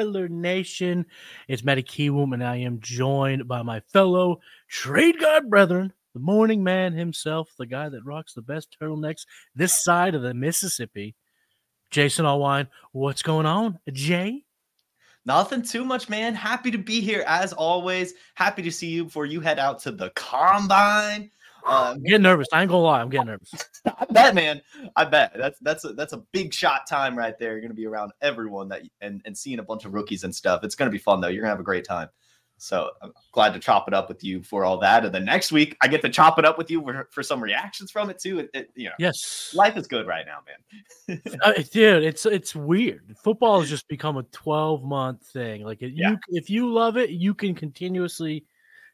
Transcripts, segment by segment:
profiler nation? It's Matty Kiwoom, and I am joined by my fellow trade god brethren, the morning man himself, the guy that rocks the best turtlenecks this side of the Mississippi, Jason Allwine. What's going on, Jay? Nothing too much, man. Happy to be here as always. Happy to see you before you head out to the combine. Uh, I'm getting nervous. I ain't gonna lie. I'm getting nervous. I bet, man. I bet that's that's a, that's a big shot time right there. You're gonna be around everyone that and and seeing a bunch of rookies and stuff. It's gonna be fun though. You're gonna have a great time. So I'm glad to chop it up with you for all that. And then next week I get to chop it up with you for, for some reactions from it too. It, it, you know, yes, life is good right now, man. uh, dude, it's it's weird. Football has just become a 12 month thing. Like if Yeah. you if you love it, you can continuously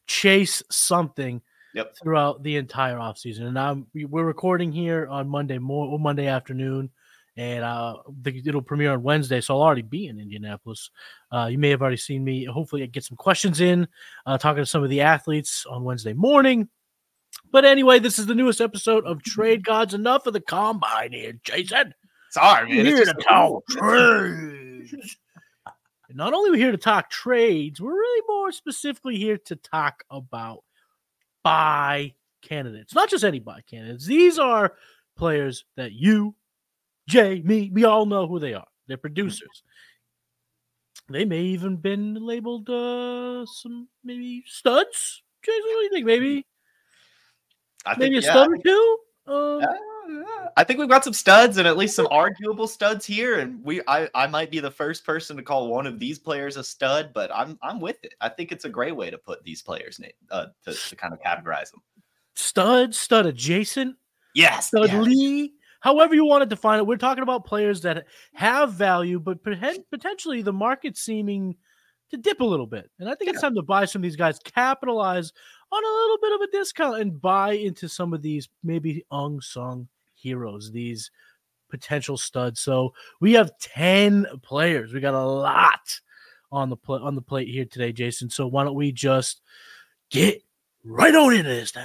chase something Yep. throughout the entire offseason. And I'm we- we're recording here on Monday more Monday afternoon, and uh, it'll premiere on Wednesday, so I'll already be in Indianapolis. Uh, you may have already seen me. Hopefully, I get some questions in, uh, talking to some of the athletes on Wednesday morning. But anyway, this is the newest episode of Trade Gods. Enough of the combine here, Jason. Sorry, man. We're here to talk trades. Not only are we here to talk trades, we're really more specifically here to talk about buy candidates. Not just any buy candidates. These are players that you, Jay, me, we all know who they are. They're producers. They may even been labeled uh some maybe studs. Jason, what do you think? Maybe I think, maybe a yeah, stud or two? Um, Yeah, yeah. I think we've got some studs and at least some arguable studs here. And we I, I might be the first person to call one of these players a stud, but I'm I'm with it. I think it's a great way to put these players name uh, to, to kind of categorize them. stud, stud adjacent, Yes. Stud yes. Lee, however you want to define it. We're talking about players that have value, but potentially the market seeming to dip a little bit. And I think it's time to buy some of these guys, capitalize on a little bit of a discount, and buy into some of these maybe unsung heroes, these potential studs. So we have 10 players. We got a lot on the pl- on the plate here today, Jason. So why don't we just get right on into this thing?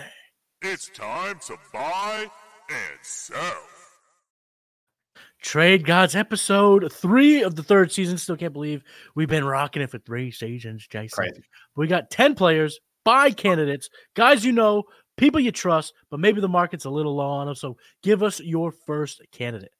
It's time to buy and sell. Trade Gods episode three of the third season. Still can't believe we've been rocking it for three seasons, Jason. Crazy. We got 10 players, buy candidates, guys you know, people you trust, but maybe the market's a little low on them. So give us your first candidate.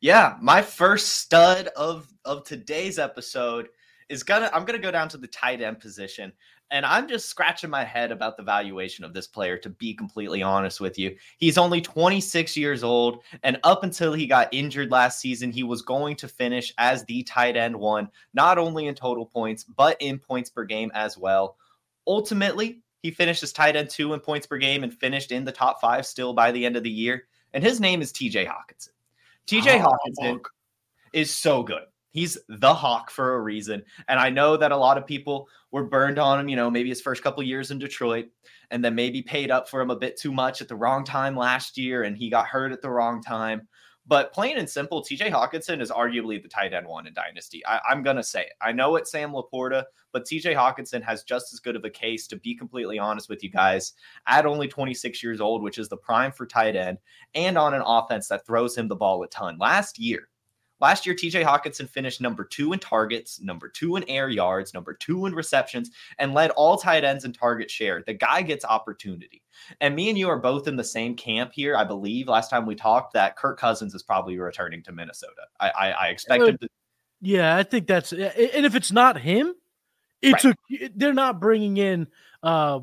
Yeah, my first stud of of today's episode is gonna I'm gonna go down to the tight end position. And I'm just scratching my head about the valuation of this player, to be completely honest with you. He's only 26 years old, and up until he got injured last season, he was going to finish as the tight end one, not only in total points, but in points per game as well. Ultimately, he finished as tight end two in points per game and finished in the top five still by the end of the year. And his name is TJ Hockenson. TJ Oh, Hockenson is so good. He's the hawk for a reason. And I know that a lot of people were burned on him, you know, maybe his first couple years in Detroit, and then maybe paid up for him a bit too much at the wrong time last year, and he got hurt at the wrong time. But plain and simple, TJ Hockenson is arguably the tight end one in Dynasty. I, I'm going to say it. I know it's Sam Laporta, but TJ Hockenson has just as good of a case, to be completely honest with you guys, at only 26 years old, which is the prime for tight end, and on an offense that throws him the ball a ton. Last year, Last year, TJ Hockenson finished number two in targets, number two in air yards, number two in receptions, and led all tight ends in target share. The guy gets opportunity. And me and you are both in the same camp here. I believe last time we talked that Kirk Cousins is probably returning to Minnesota. I, I, I expect him to. Yeah, I think that's and if it's not him, it's a they're not bringing in uh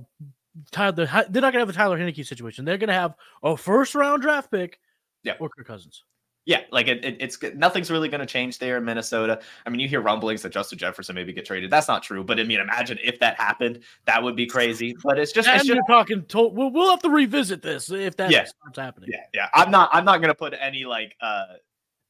Tyler. They're not gonna have a Tyler Heinicke situation. They're gonna have a first round draft pick, Yeah. or Kirk Cousins. Yeah, like it, it, it's nothing's really going to change there in Minnesota. I mean, you hear rumblings that Justin Jefferson maybe get traded. That's not true, but I mean, imagine if that happened, that would be crazy. But it's just, it's just you're talking. To, we'll, we'll have to revisit this if that Yeah. starts happening. yeah, yeah. I'm not, I'm not going to put any like, uh,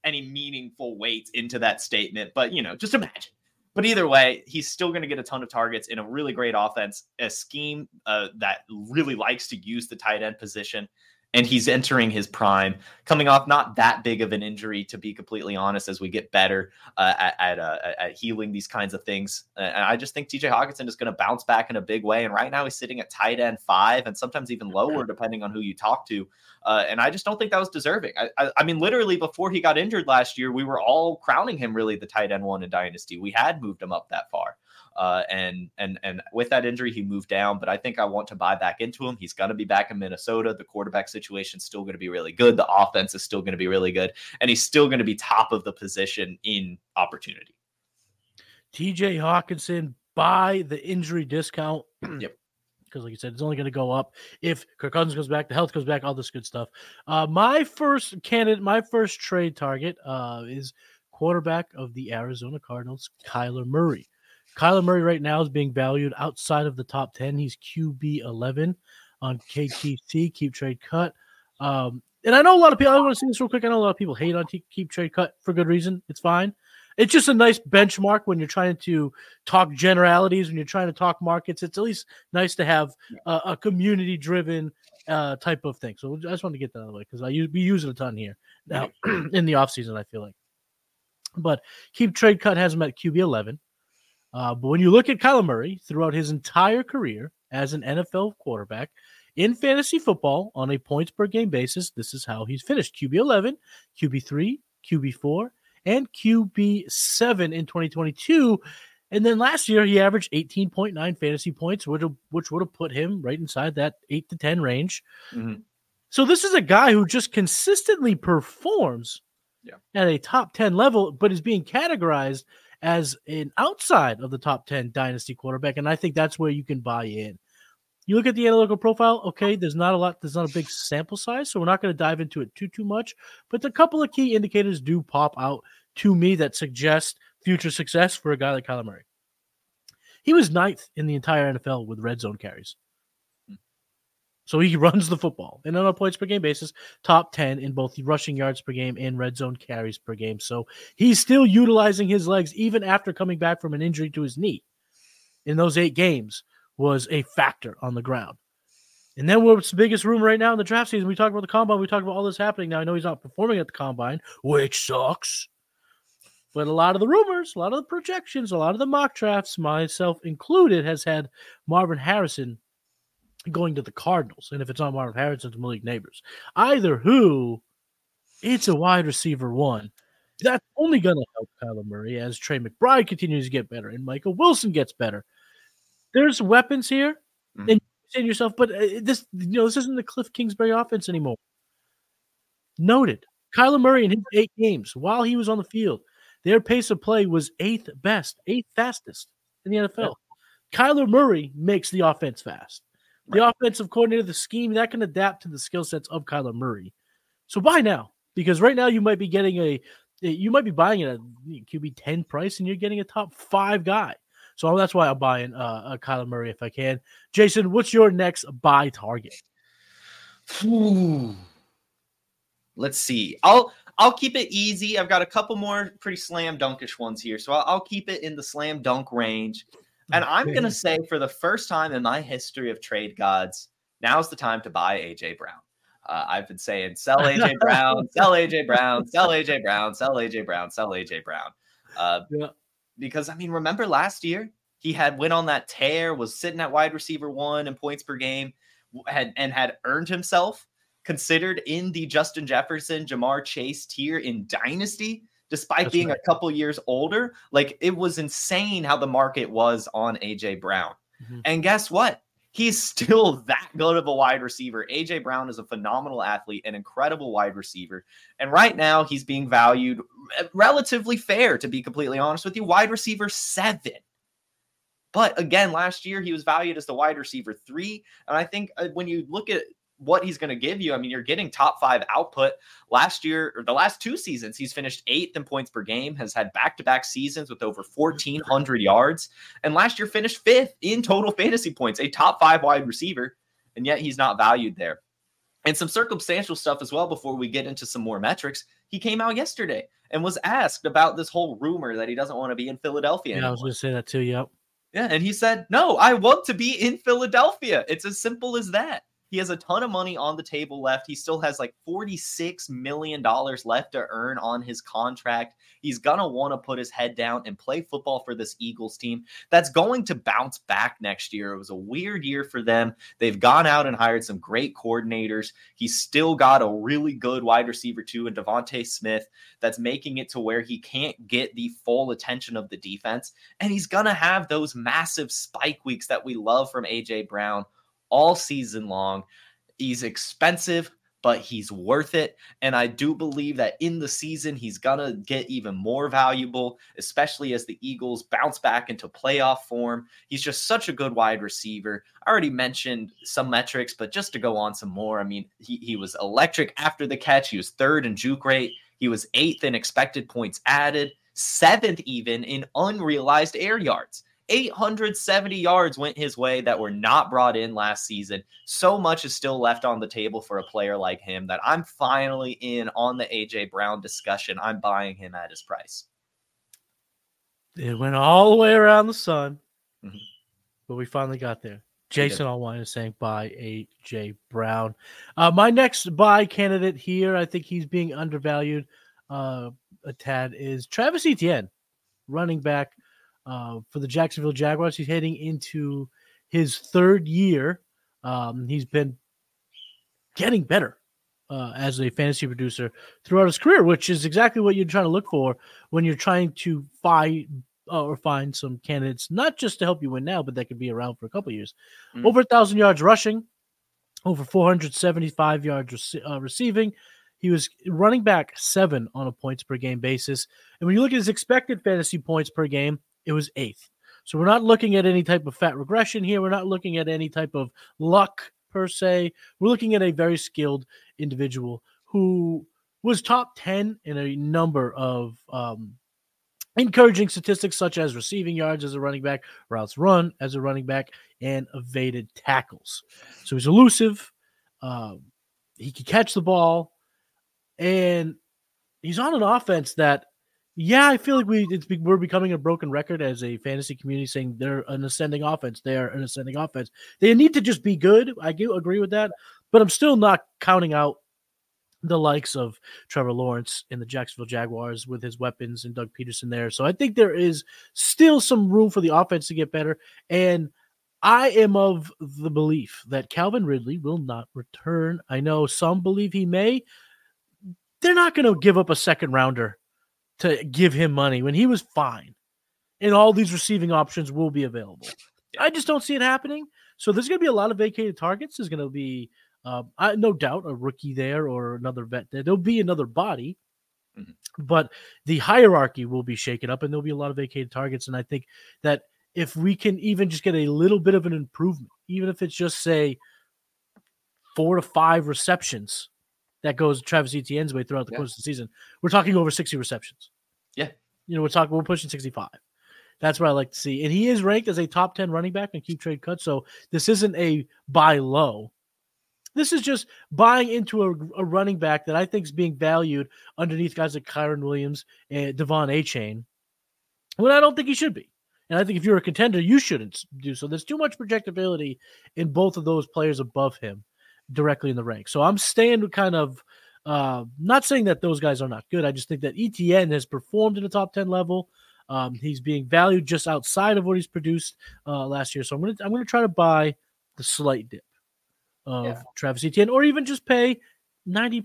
any meaningful weight into that statement, but you know, just imagine. But either way, he's still going to get a ton of targets in a really great offense, a scheme uh, that really likes to use the tight end position. And he's entering his prime, coming off not that big of an injury, to be completely honest. As we get better uh, at at, uh, at, healing these kinds of things, uh, and I just think T.J. Hockenson is going to bounce back in a big way. And right now, he's sitting at tight end five, and sometimes even lower, depending on who you talk to. Uh, and I just don't think that was deserving. I, I, I, mean, literally before he got injured last year, we were all crowning him really the tight end one in Dynasty. We had moved him up that far. Uh, and and and with that injury, he moved down. But I think I want to buy back into him. He's going to be back in Minnesota. The quarterback situation is still going to be really good. The offense is still going to be really good, and he's still going to be top of the position in opportunity. T.J. Hockenson buy the injury discount. yep because, like you said, it's only going to go up if Kirk Cousins goes back, the health goes back, all this good stuff. Uh, my first candidate, my first trade target uh, is quarterback of the Arizona Cardinals, Kyler Murray. Kyler Murray right now is being valued outside of the top 10. He's QB 11 on KTC, Keep Trade Cut. Um, and I know a lot of people, I want to say this real quick. I know a lot of people hate on T- Keep Trade Cut for good reason. It's fine. It's just a nice benchmark when you're trying to talk generalities, when you're trying to talk markets. It's at least nice to have a, a community driven uh, type of thing. So I just want to get that out of the way because I use, we use it a ton here now in the offseason, I feel like. But Keep Trade Cut has him at QB 11. Uh, but when you look at Kyler Murray throughout his entire career as an NFL quarterback in fantasy football on a points per game basis, this is how he's finished QB 11, QB 3, QB 4, and QB 7 in 2022. And then last year, he averaged 18.9 fantasy points, which, which would have put him right inside that 8 to 10 range. Mm-hmm. So this is a guy who just consistently performs yeah. at a top 10 level, but is being categorized as an outside of the top 10 dynasty quarterback. And I think that's where you can buy in. You look at the analytical profile, okay, there's not a lot, there's not a big sample size, so we're not going to dive into it too too much, but a couple of key indicators do pop out to me that suggest future success for a guy like Kyler Murray. He was ninth in the entire NFL with red zone carries. So he runs the football and on a points per game basis, top 10 in both rushing yards per game and red zone carries per game. So he's still utilizing his legs even after coming back from an injury to his knee. In those eight games was a factor on the ground. And then what's the biggest rumor right now in the draft season? We talk about the combine, we talk about all this happening. Now I know he's not performing at the combine, which sucks. But a lot of the rumors, a lot of the projections, a lot of the mock drafts, myself included, has had Marvin Harrison going to the Cardinals. And if it's not Marvin Harrison, it's Malik Nabers. Either who, it's a wide receiver one. That's only going to help Kyler Murray as Trey McBride continues to get better and Michael Wilson gets better. There's weapons here. Mm-hmm. And you say to yourself, but uh, this, you know, this isn't the Kliff Kingsbury offense anymore. Noted. Kyler Murray in his eight games while he was on the field, their pace of play was eighth best, eighth fastest in the NFL. Yeah. Kyler Murray makes the offense fast. The offensive coordinator, the scheme that can adapt to the skill sets of Kyler Murray. So buy now because right now you might be getting a you might be buying it at QB ten price and you're getting a top five guy. So that's why I'm buying uh, a Kyler Murray if I can. Jason, what's your next buy target? Let's see. I'll I'll keep it easy. I've got a couple more pretty slam dunkish ones here, so I'll, I'll keep it in the slam dunk range. And I'm going to say for the first time in my history of trade gods, now's the time to buy AJ Brown. Uh, I've been saying sell AJ Brown, sell AJ Brown, sell AJ Brown, sell AJ Brown, sell AJ Brown. Uh, yeah. Because I mean, remember last year he had went on that tear, was sitting at wide receiver one in points per game, had and had earned himself considered in the Justin Jefferson, Ja'Marr Chase tier in Dynasty despite That's being right. a couple years older. Like it was insane how the market was on AJ Brown. Mm-hmm. And guess what? He's still that good of a wide receiver. AJ Brown is a phenomenal athlete, an incredible wide receiver. And right now, he's being valued relatively fair, to be completely honest with you. Wide receiver seven. But again, last year he was valued as the wide receiver three. And I think uh, when you look at what he's going to give you. I mean, you're getting top five output. Last year, or the last two seasons, he's finished eighth in points per game, has had back to back seasons with over 1,400 yards. And last year finished fifth in total fantasy points, a top five wide receiver. And yet he's not valued there. And some circumstantial stuff as well before we get into some more metrics. He came out yesterday and was asked about this whole rumor that he doesn't want to be in Philadelphia. Yeah, anymore. I was going to say that too. Yep. Yeah. And he said, No, I want to be in Philadelphia. It's as simple as that. He has a ton of money on the table left. He still has like $46 million left to earn on his contract. He's going to want to put his head down and play football for this Eagles team that's going to bounce back next year. It was a weird year for them. They've gone out and hired some great coordinators. He's still got a really good wide receiver, too, in DeVonta Smith, that's making it to where he can't get the full attention of the defense. And he's going to have those massive spike weeks that we love from A.J. Brown all season long. He's expensive, but he's worth it. And I do believe that in the season, he's going to get even more valuable, especially as the Eagles bounce back into playoff form. He's just such a good wide receiver. I already mentioned some metrics, but just to go on some more, I mean, he, he was electric after the catch. He was third in juke rate, he was eighth in expected points added, seventh even in unrealized air yards. 870 yards went his way that were not brought in last season. So much is still left on the table for a player like him that I'm finally in on the AJ Brown discussion. I'm buying him at his price. It went all the way around the sun, mm-hmm. but we finally got there. Jason Allwine is saying buy AJ Brown. Uh, my next buy candidate here, I think he's being undervalued uh, a tad, is Travis Etienne, running back uh, for the Jacksonville Jaguars. He's heading into his third year. Um, he's been getting better uh, as a fantasy producer throughout his career, which is exactly what you're trying to look for when you're trying to find uh, or find some candidates, not just to help you win now, but that could be around for a couple years. Mm-hmm. Over a thousand yards rushing, over 475 yards uh, receiving. He was running back seven on a points per game basis. And when you look at his expected fantasy points per game, it was eighth. So we're not looking at any type of fat regression here. We're not looking at any type of luck per se. We're looking at a very skilled individual who was top 10 in a number of um, encouraging statistics such as receiving yards as a running back, routes run as a running back, and evaded tackles. So he's elusive. Um, he can catch the ball, and he's on an offense that yeah, I feel like we it's we're becoming a broken record as a fantasy community saying they're an ascending offense. They are an ascending offense. They need to just be good. I do agree with that, but I'm still not counting out the likes of Trevor Lawrence in the Jacksonville Jaguars with his weapons and Doug Pederson there. So I think there is still some room for the offense to get better. And I am of the belief that Calvin Ridley will not return. I know some believe he may. They're not going to give up a second rounder to give him money when he was fine. And all these receiving options will be available. I just don't see it happening. So there's going to be a lot of vacated targets. There's going to be, uh, I, no doubt, a rookie there or another vet there. There'll be another body, mm-hmm. but the hierarchy will be shaken up and there'll be a lot of vacated targets. And I think that if we can even just get a little bit of an improvement, even if it's just, say, four to five receptions that goes Travis Etienne's way throughout the yeah. course of the season. We're talking over 60 receptions. You know, we're talking, we're pushing 65. That's what I like to see. And he is ranked as a top 10 running back in keep trade cut. So this isn't a buy low. This is just buying into a, a running back that I think is being valued underneath guys like Kyren Williams and De'Von Achane. When I don't think he should be. And I think if you're a contender, you shouldn't do so. There's too much projectability in both of those players above him directly in the ranks. So I'm staying kind of uh, not saying that those guys are not good. I just think that Etienne has performed in the top 10 level. Um, he's being valued just outside of what he's produced uh, last year. So I'm gonna I'm gonna try to buy the slight dip of yeah. Travis Etienne, or even just pay 90%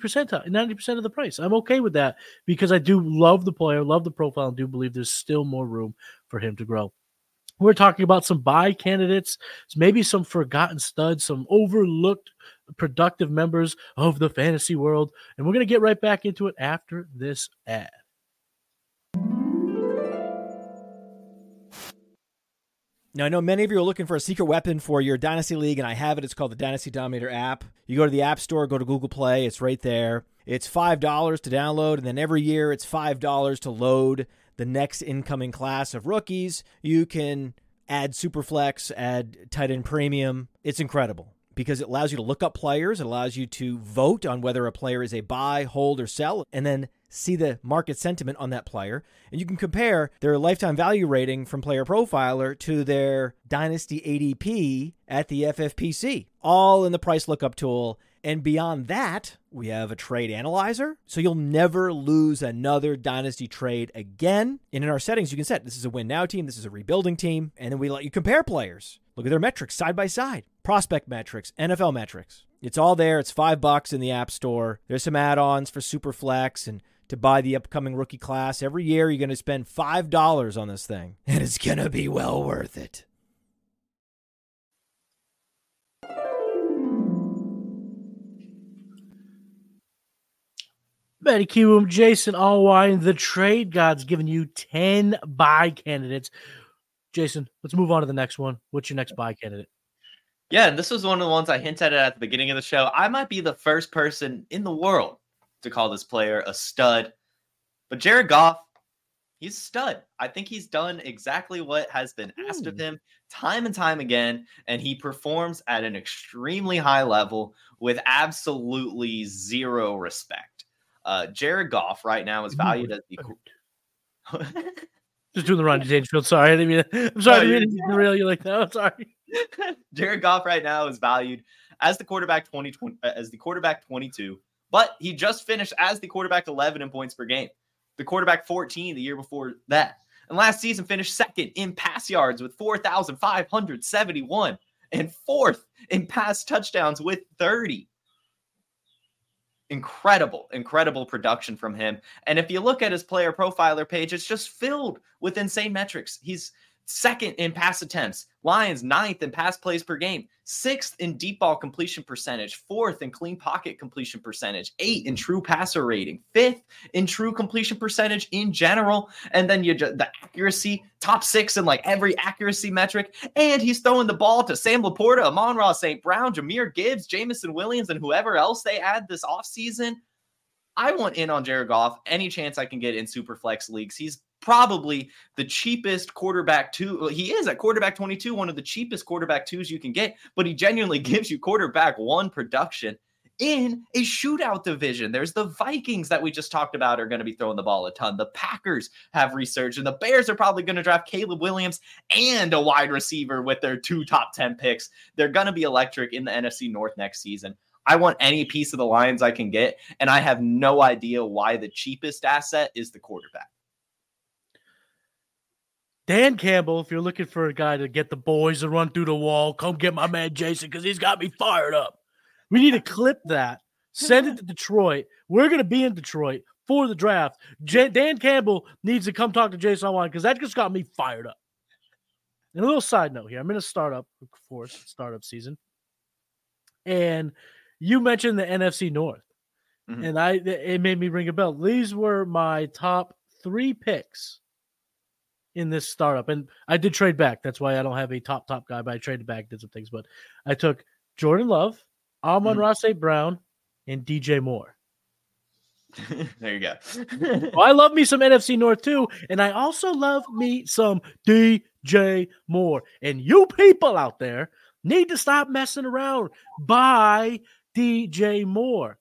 90% of the price. I'm okay with that because I do love the player, love the profile, and do believe there's still more room for him to grow. We're talking about some buy candidates, maybe some forgotten studs, some overlooked productive members of the fantasy world. And we're going to get right back into it after this ad. Now, I know many of you are looking for a secret weapon for your Dynasty League, and I have it. It's called the Dynasty Dominator app. You go to the App Store, go to Google Play, it's right there. It's $5 to download, and then every year it's $5 to load the next incoming class of rookies. You can add Superflex, add tight end premium. It's incredible because it allows you to look up players. It allows you to vote on whether a player is a buy, hold, or sell, and then see the market sentiment on that player, and you can compare their lifetime value rating from Player Profiler to their Dynasty ADP at the FFPC, all in the price lookup tool. And beyond that, we have a trade analyzer. So you'll never lose another dynasty trade again. And in our settings, you can set this is a win now team, this is a rebuilding team. And then we let you compare players. Look at their metrics side by side prospect metrics, NFL metrics. It's all there. It's five bucks in the App Store. There's some add ons for Superflex and to buy the upcoming rookie class. Every year, you're going to spend $5 on this thing, and it's going to be well worth it. Matty Kiwoom, Jason Allwine, the trade gods giving you 10 buy candidates. Jason, let's move on to the next one. What's your next buy candidate? Yeah, and this was one of the ones I hinted at at the beginning of the show. I might be the first person in the world to call this player a stud, but Jared Goff, he's a stud. I think he's done exactly what has been asked of him time and time again, and he performs at an extremely high level with absolutely zero respect. Uh, Jared Goff right now is valued as the. Just doing the Rodney Dangerfield. Sorry, I didn't mean. I'm sorry, no, I didn't mean to derail you like that. I'm sorry. Jared Goff right now is valued as the quarterback 20, 20 uh, as the quarterback 22, but he just finished as the quarterback 11 in points per game. The quarterback 14 the year before that. And last season finished second in pass yards with 4,571 and fourth in pass touchdowns with 30. Incredible, incredible production from him. And if you look at his player profiler page, it's just filled with insane metrics. He's second in pass attempts. Lions ninth in pass plays per game, sixth in deep ball completion percentage, fourth in clean pocket completion percentage, eight in true passer rating, fifth in true completion percentage in general. And then you just the accuracy, top six in like every accuracy metric. And he's throwing the ball to Sam LaPorta, Amon-Ra St. Brown, Jahmyr Gibbs, Jameson Williams, and whoever else they add this offseason. I want in on Jared Goff any chance I can get in super flex leagues. He's probably the cheapest quarterback two. He is at quarterback 22, one of the cheapest quarterback twos you can get, but he genuinely gives you quarterback one production in a shootout division. There's the Vikings that we just talked about are going to be throwing the ball a ton. The Packers have resurged, and the Bears are probably going to draft Caleb Williams and a wide receiver with their two top 10 picks. They're going to be electric in the NFC North next season. I want any piece of the Lions I can get, and I have no idea why the cheapest asset is the quarterback. Dan Campbell, if you're looking for a guy to get the boys to run through the wall, come get my man Jason because he's got me fired up. We need to clip that, send it to Detroit. We're going to be in Detroit for the draft. J- Dan Campbell needs to come talk to Jason Allwine because that just got me fired up. And a little side note here I'm in a startup, of course, startup season. And you mentioned the NFC North. Mm-hmm. And I it made me ring a bell. These were my top three picks in this startup. And I did trade back. That's why I don't have a top top guy, but I traded back, did some things. But I took Jordan Love, Amon. Mm-hmm. Ross Brown, and DJ Moore. there you go. well, I love me some NFC North too, and I also love me some DJ Moore. And you people out there need to stop messing around. Buy DJ Moore.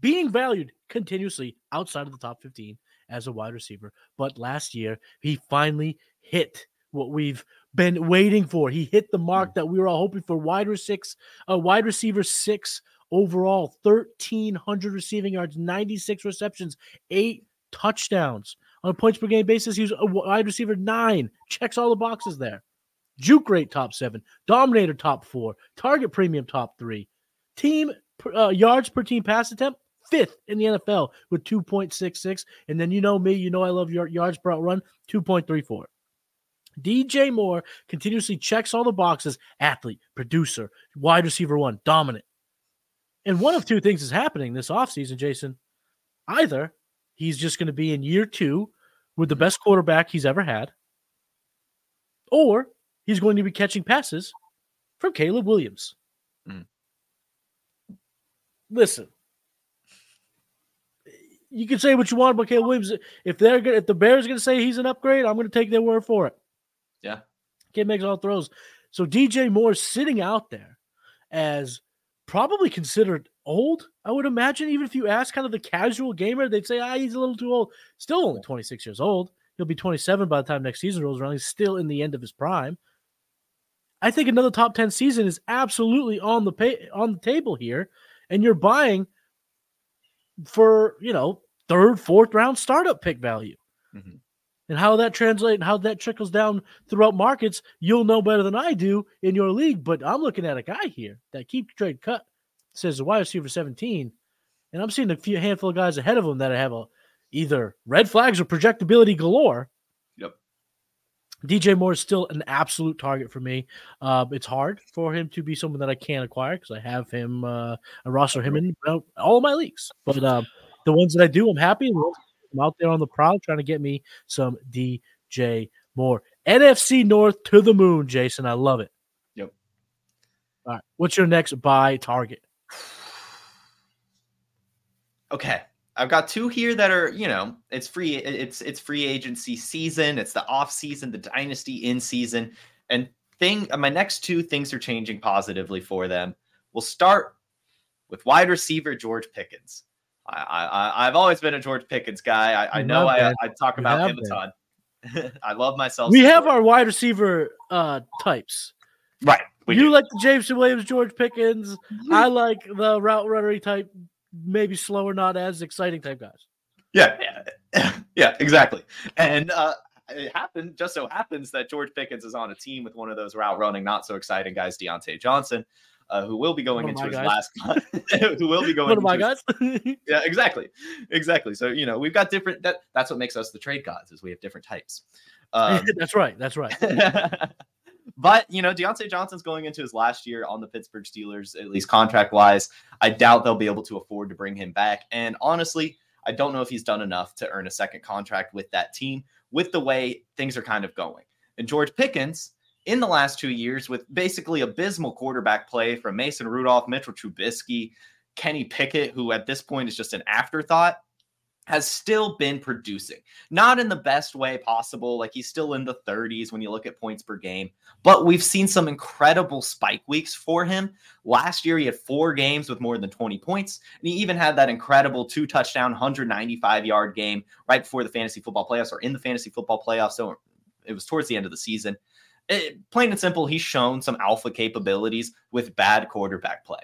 Being valued continuously outside of the top 15 as a wide receiver. But last year, he finally hit what we've been waiting for. He hit the mark mm. that we were all hoping for. Wide receiver six, a wide receiver six overall, thirteen hundred receiving yards, ninety six receptions, eight touchdowns on a points per game basis. He was a wide receiver nine. Checks all the boxes there. Juke rate top seven, dominator top four, target premium top three, team uh, yards per team pass attempt fifth in the NFL with 2.66. And then you know me, you know I love your yards per run, 2.34. DJ Moore continuously checks all the boxes athlete, producer, wide receiver one, dominant. And one of two things is happening this offseason, Jason. Either he's just going to be in year two with the mm-hmm. best quarterback he's ever had, or he's going to be catching passes from Caleb Williams. Mm. Listen, you can say what you want about Caleb Williams. If they're gonna, if the Bears are going to say he's an upgrade, I'm going to take their word for it. Yeah, kid makes all throws. So DJ Moore sitting out there as probably considered old. I would imagine, even if you ask kind of the casual gamer, they'd say, ah, he's a little too old. Still only 26 years old. He'll be 27 by the time next season rolls around. He's still in the end of his prime. I think another top 10 season is absolutely on the pay, on the table here, and you're buying for you know third, fourth round startup pick value. Mhm. And how that translates and how that trickles down throughout markets, you'll know better than I do in your league. But I'm looking at a guy here that keep trade cut says the wide receiver 17, and I'm seeing a few handful of guys ahead of him that have a either red flags or projectability galore. Yep. DJ Moore is still an absolute target for me. Uh, it's hard for him to be someone that I can't acquire because I have him, uh, I roster him in all of my leagues. But uh, the ones that I do, I'm happy. I'm out there on the prowl trying to get me some DJ Moore. NFC North to the moon, Jason. I love it. Yep. All right. What's your next buy target? Okay. I've got two here that are, you know, it's free it's it's free agency season, it's the off season, the dynasty in season. And thing uh, my next two things are changing positively for them. We'll start with wide receiver George Pickens. I, I I've always been a George Pickens guy. I, I know I. I talk about have him a ton. I love myself. We have our wide receiver uh, types. right. You do. like the Jameson Williams, George Pickens. I like the route runnery type, maybe slower, not as exciting type guys. Yeah, yeah, yeah, exactly. And uh, it happened, just so happens that George Pickens is on a team with one of those route running, not so exciting guys, Diontae Johnson, uh, who will be going into his guys. last month. who will be going One of my into his- guys. yeah, exactly, exactly. So you know, we've got different. That that's what makes us the trade gods, is we have different types. Um, that's right. That's right. but you know, Diontae Johnson's going into his last year on the Pittsburgh Steelers, at least contract wise. I doubt they'll be able to afford to bring him back. And honestly, I don't know if he's done enough to earn a second contract with that team with the way things are kind of going. And George Pickens, in the last two years, with basically abysmal quarterback play from Mason Rudolph, Mitchell Trubisky, Kenny Pickett, who at this point is just an afterthought, has still been producing. Not in the best way possible. Like he's still in the 30s when you look at points per game, but we've seen some incredible spike weeks for him. Last year, he had four games with more than 20 points, and he even had that incredible two touchdown, 195 yard game right before the fantasy football playoffs or in the fantasy football playoffs. So it was towards the end of the season. It- plain and simple, he's shown some alpha capabilities with bad quarterback play.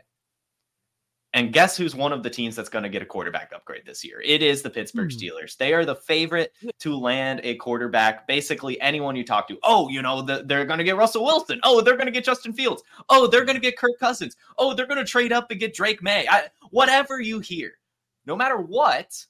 And guess who's one of the teams that's going to get a quarterback upgrade this year? It is the Pittsburgh Hmm. Steelers. They are the favorite to land a quarterback. Basically, anyone you talk to, oh, you know, the, they're going to get Russell Wilson. Oh, they're going to get Justin Fields. Oh, they're going to get Kirk Cousins. Oh, they're going to trade up and get Drake Maye. I, whatever you hear, no matter what,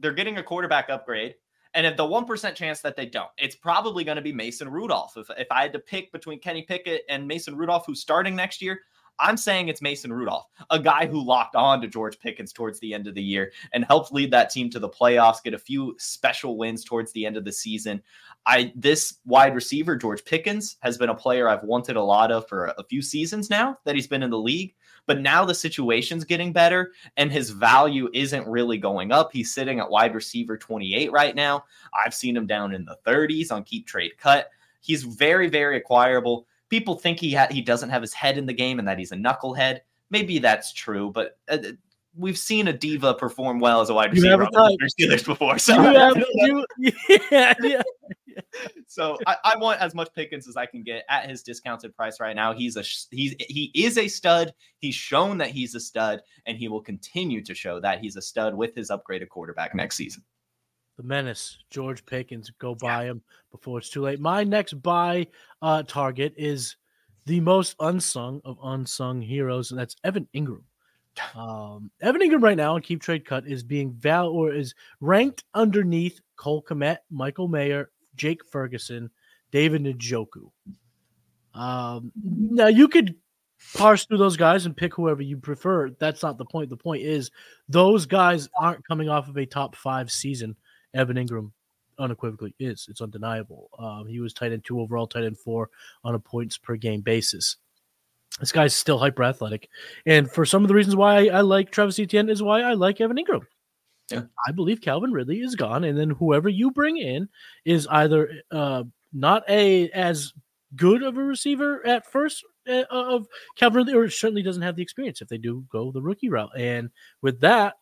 they're getting a quarterback upgrade. And if the 1% chance that they don't, it's probably going to be Mason Rudolph. If, if I had to pick between Kenny Pickett and Mason Rudolph, who's starting next year, I'm saying it's Mason Rudolph, a guy who locked on to George Pickens towards the end of the year and helped lead that team to the playoffs, get a few special wins towards the end of the season. I this wide receiver George Pickens has been a player I've wanted a lot of for a few seasons now that he's been in the league, but now the situation's getting better and his value isn't really going up. He's sitting at wide receiver 28 right now. I've seen him down in the 30s on keep trade cut. He's very very acquirable people think he ha- he doesn't have his head in the game and that he's a knucklehead. Maybe that's true, but uh, we've seen a diva perform well as a wide receiver on the. Steelers before. So, You have, you, yeah, yeah. so I, I want as much Pickens as I can get at his discounted price right now. He's a he's he is a stud. He's shown that he's a stud, and he will continue to show that he's a stud with his upgraded quarterback next season. the menace, George Pickens. Go buy him before it's too late. My next buy uh, target is the most unsung of unsung heroes, and that's Evan Engram. Um, Evan Engram right now on Keep Trade Cut is being val or is ranked underneath Cole Kmet, Michael Mayer, Jake Ferguson, David Njoku. Um, now you could parse through those guys and pick whoever you prefer. That's not the point. The point is those guys aren't coming off of a top five season. Evan Engram unequivocally is. It's undeniable. Um, he was tight end two overall, tight end four on a points per game basis. This guy's still hyper athletic. And for some of the reasons why I, I like Travis Etienne is why I like Evan Engram. Yeah. I believe Calvin Ridley is gone, and then whoever you bring in is either uh, not a as good of a receiver at first uh, of Calvin, Ridley, or certainly doesn't have the experience if they do go the rookie route. And with that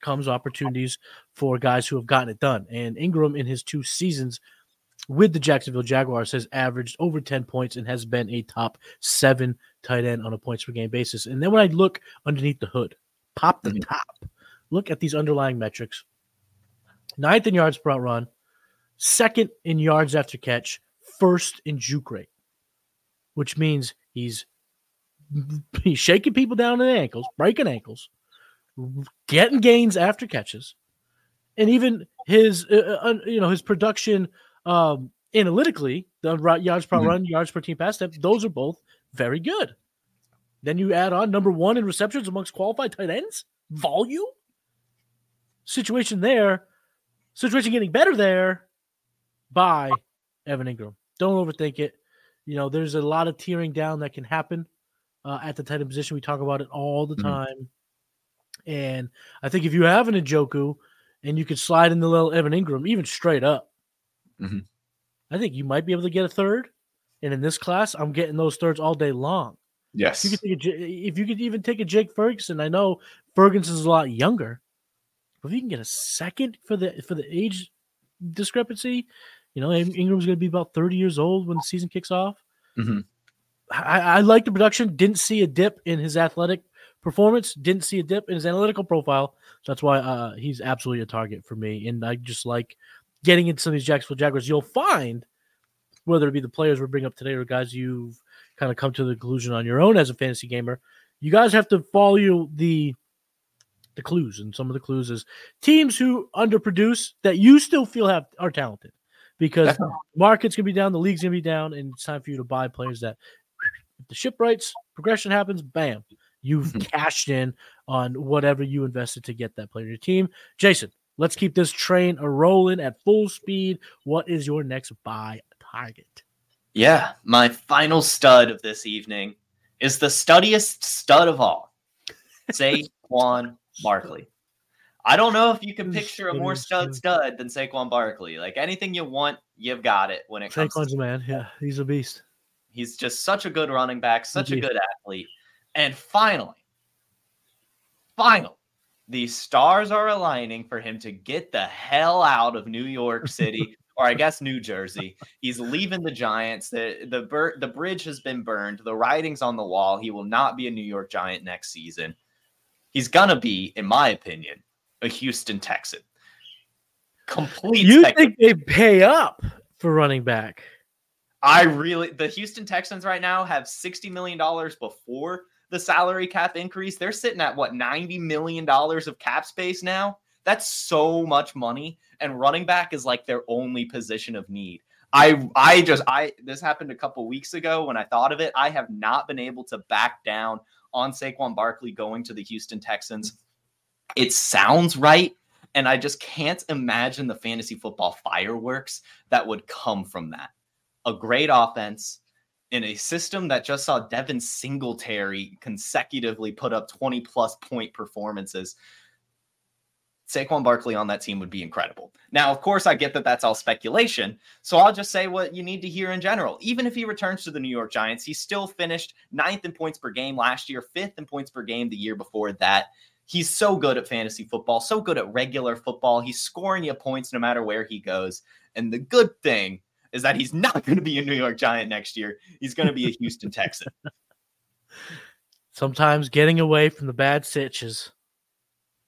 comes opportunities for guys who have gotten it done. And Engram, in his two seasons with the Jacksonville Jaguars, has averaged over 10 points and has been a top seven tight end on a points per game basis. And then when I look underneath the hood, pop the mm-hmm. top, look at these underlying metrics ninth in yards per run, second in yards after catch, first in juke rate, which means he's he's shaking people down in the ankles, breaking ankles, getting gains after catches, and even his uh, uh you know his production um, analytically, the yards per mm-hmm. run, yards per team pass step, those are both very good. Then you add on number one in receptions amongst qualified tight ends, volume situation there, situation getting better there by Evan Engram. Don't overthink it. You know, there's a lot of tearing down that can happen uh, at the tight end position. We talk about it all the mm-hmm. time. And I think if you have an Njoku and you could slide in the little Evan Engram, even straight up, mm-hmm. I think you might be able to get a third. And in this class, I'm getting those thirds all day long. Yes. If you could, a, if you could even take a Jake Ferguson, I know Ferguson's a lot younger, if you can get a second for the for the age discrepancy, you know Engram's going to be about 30 years old when the season kicks off. Mm-hmm. I, I like the production. Didn't see a dip in his athletic performance. Didn't see a dip in his analytical profile. That's why uh, he's absolutely a target for me. And I just like getting into some of these Jacksonville Jaguars. You'll find whether it be the players we bring up today or guys you've kind of come to the conclusion on your own as a fantasy gamer. You guys have to follow the the clues, and some of the clues is teams who underproduce that you still feel have are talented because Definitely. market's gonna be down, the league's gonna be down, and it's time for you to buy players that if the ship rights, progression happens, bam, you've mm-hmm. cashed in on whatever you invested to get that player in your team. Jason, let's keep this train a rolling at full speed. What is your next buy target? Yeah, my final stud of this evening is the studdiest stud of all. Saquon Barkley. I don't know if you can picture a more stud stud than Saquon Barkley. Like anything you want, you've got it when it comes. Saquon's to- a man. Yeah, he's a beast. He's just such a good running back, such a, a good athlete. And finally, finally, the stars are aligning for him to get the hell out of New York City, or I guess New Jersey. He's leaving the Giants. The the the bridge has been burned. The writing's on the wall. He will not be a New York Giant next season. He's gonna be, in my opinion, a Houston Texan. Complete. You think they pay up for running back? I really the Houston Texans right now have $60 million before the salary cap increase. They're sitting at what $90 million of cap space now. That's so much money. And running back is like their only position of need. I I just I this happened a couple weeks ago when I thought of it. I have not been able to back down on Saquon Barkley going to the Houston Texans. It sounds right. And I just can't imagine the fantasy football fireworks that would come from that. A great offense in a system that just saw Devin Singletary consecutively put up 20 plus point performances. Saquon Barkley on that team would be incredible. Now, of course, I get that that's all speculation. So I'll just say what you need to hear in general. Even if he returns to the New York Giants, he still finished ninth in points per game last year, fifth in points per game the year before that. He's so good at fantasy football, so good at regular football. He's scoring you points no matter where he goes. And the good thing is that he's not going to be a New York Giant next year. He's going to be a Houston Texan. Sometimes getting away from the bad stitches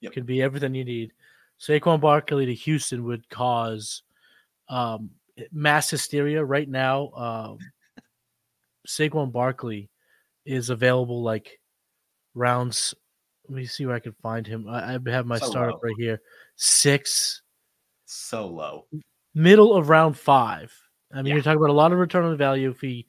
yep. Could be everything you need. Saquon Barkley to Houston would cause um, mass hysteria right now. Um, Saquon Barkley is available like rounds let me see where I can find him. I, I have my so startup low. right here. Six. So low. Middle of round five. I mean, yeah. you're talking about a lot of return on value if he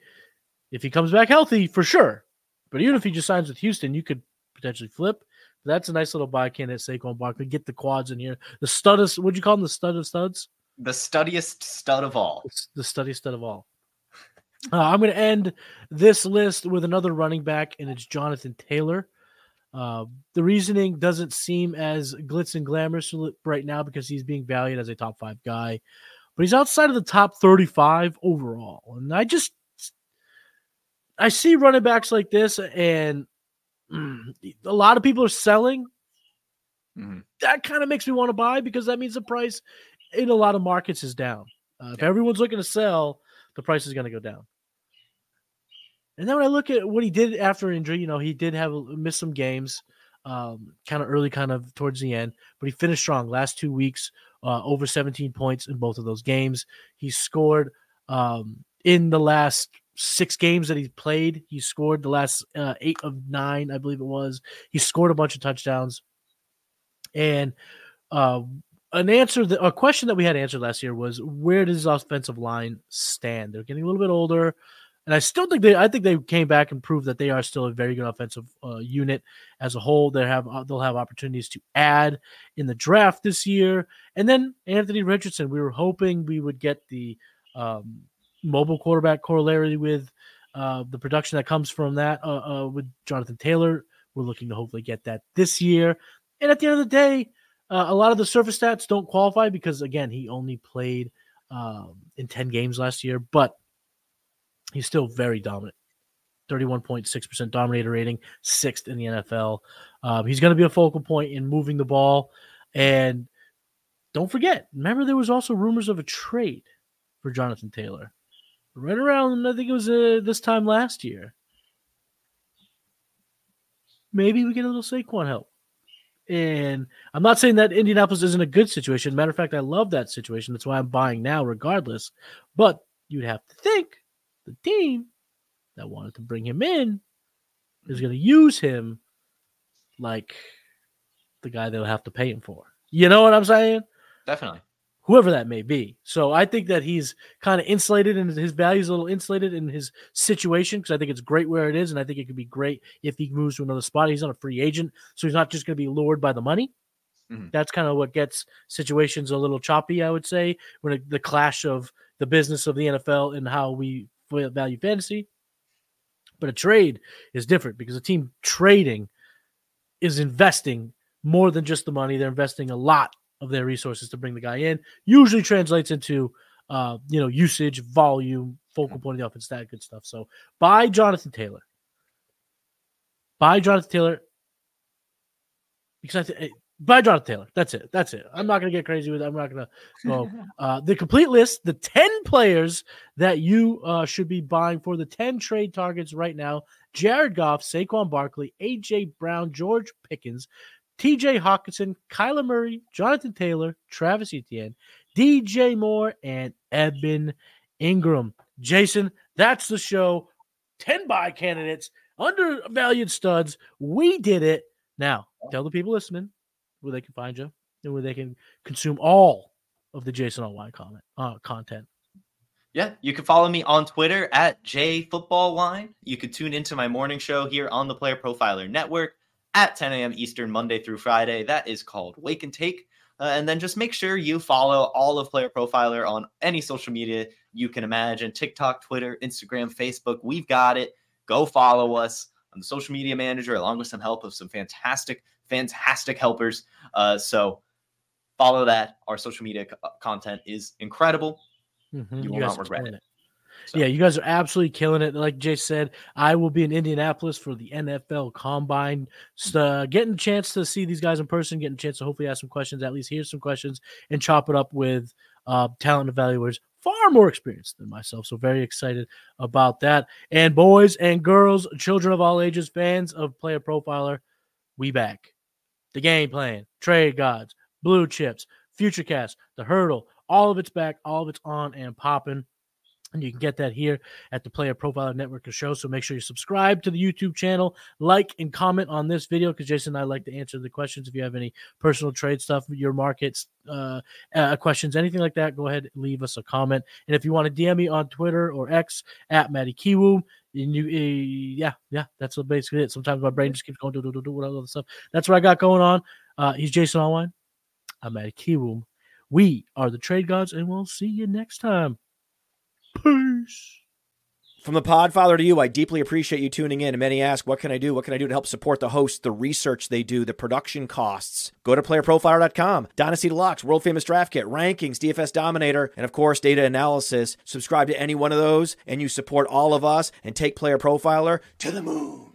if he comes back healthy for sure. But even if he just signs with Houston, you could potentially flip. That's a nice little buy candidate, Saquon Barkley. Get the quads in here. The studest, what'd you call him? The stud of studs? The studiest stud of all. The studdiest stud of all. Uh, I'm going to end this list with another running back, and it's Jonathan Taylor. Uh, the reasoning doesn't seem as glitz and glamorous right now because he's being valued as a top five guy, but he's outside of the top 35 overall. And I just, I see running backs like this, and mm, a lot of people are selling. Mhm. That kind of makes me want to buy because that means the price in a lot of markets is down. Uh, if everyone's looking to sell, the price is going to go down. And then when I look at what he did after injury, you know, he did have missed some games, um, kind of early, kind of towards the end, but he finished strong. Last two weeks, uh, over 17 points in both of those games. He scored um, in the last six games that he played. He scored the last uh, eight of nine, I believe it was. He scored a bunch of touchdowns. And uh, an answer, that, a question that we had answered last year was where does offensive line stand? They're getting a little bit older. And I still think they, I think they came back and proved that they are still a very good offensive uh, unit as a whole. They have, uh, they'll have opportunities to add in the draft this year. And then Anthony Richardson, we were hoping we would get the um, mobile quarterback corollary with uh, the production that comes from that uh, uh, with Jonathan Taylor. We're looking to hopefully get that this year. And at the end of the day, uh, a lot of the surface stats don't qualify because, again, he only played um, in 10 games last year, but he's still very dominant. 31.6% dominator rating, sixth in the NFL. Um, he's going to be a focal point in moving the ball. And don't forget, remember, there was also rumors of a trade for Jonathan Taylor right around, I think it was uh, this time last year. Maybe we get a little Saquon help. And I'm not saying that Indianapolis isn't a good situation. Matter of fact, I love that situation. That's why I'm buying now, regardless. But you'd have to think the team that wanted to bring him in is going to use him like the guy they'll have to pay him for. You know what I'm saying? Definitely. Whoever that may be. So I think that he's kind of insulated and his value is a little insulated in his situation because I think it's great where it is. And I think it could be great if he moves to another spot. He's not a free agent. So he's not just going to be lured by the money. Mhm. That's kind of what gets situations a little choppy, I would say, when it, the clash of the business of the NFL and how we value fantasy. But a trade is different because a team trading is investing more than just the money. They're investing a lot of their resources to bring the guy in. Usually translates into uh, you know, usage, volume, focal point of the offense, that good stuff. So buy Jonathan Taylor. Buy Jonathan Taylor. Because I think by Jonathan Taylor. That's it. That's it. I'm not gonna get crazy with it. I'm not gonna go. Uh, the complete list, the 10 players that you uh, should be buying for the 10 trade targets right now. Jared Goff, Saquon Barkley, AJ Brown, George Pickens, TJ Hockenson, Kyler Murray, Jonathan Taylor, Travis Etienne, DJ Moore, and Evan Engram. Jason, that's the show. 10 buy candidates, undervalued studs. We did it. Now, tell the people listening where they can find you and where they can consume all of the Jason Allwine comment uh, content. Yeah, you can follow me on Twitter at jfootballwine. You could tune into my morning show here on the Player Profiler Network at 10 a.m. Eastern, Monday through Friday. That is called Wake and Take. Uh, and then just make sure you follow all of Player Profiler on any social media you can imagine TikTok, Twitter, Instagram, Facebook. We've got it. Go follow us. I'm the social media manager, along with some help of some fantastic, fantastic helpers. Uh, so follow that. Our social media co- content is incredible. Mhm, You will guys not regret killing it. So, Yeah, you guys are absolutely killing it. Like Jay said, I will be in Indianapolis for the NFL Combine. So, uh, getting a chance to see these guys in person, getting a chance to hopefully ask some questions, at least hear some questions, and chop it up with uh, talent evaluators far more experienced than myself. So very excited about that. And boys and girls, children of all ages, fans of Player Profiler, we back. The game plan, trade gods, blue chips, future cast, the hurdle, all of it's back, all of it's on and popping. And you can get that here at the Player Profiler Network of show. So make sure you subscribe to the YouTube channel, like and comment on this video because Jason and I like to answer the questions. If you have any personal trade stuff, your markets, uh, uh, questions, anything like that, go ahead and leave us a comment. And if you want to DM me on Twitter or X at Matty Kiwoom, and you, uh, yeah, yeah, that's basically it. Sometimes my brain just keeps going do do do do what other stuff. That's what I got going on. Uh, he's Jason Allwine. I'm Matty Kiwoom. We are the Trade Gods, and we'll see you next time. Peace. From the Podfather to you, I deeply appreciate you tuning in. And many ask, what can I do? What can I do to help support the hosts, the research they do, the production costs? Go to playerprofiler.com, Dynasty Deluxe, World Famous Draft Kit, Rankings, DFS Dominator, and of course, data analysis. Subscribe to any one of those, and you support all of us and take Player Profiler to the moon.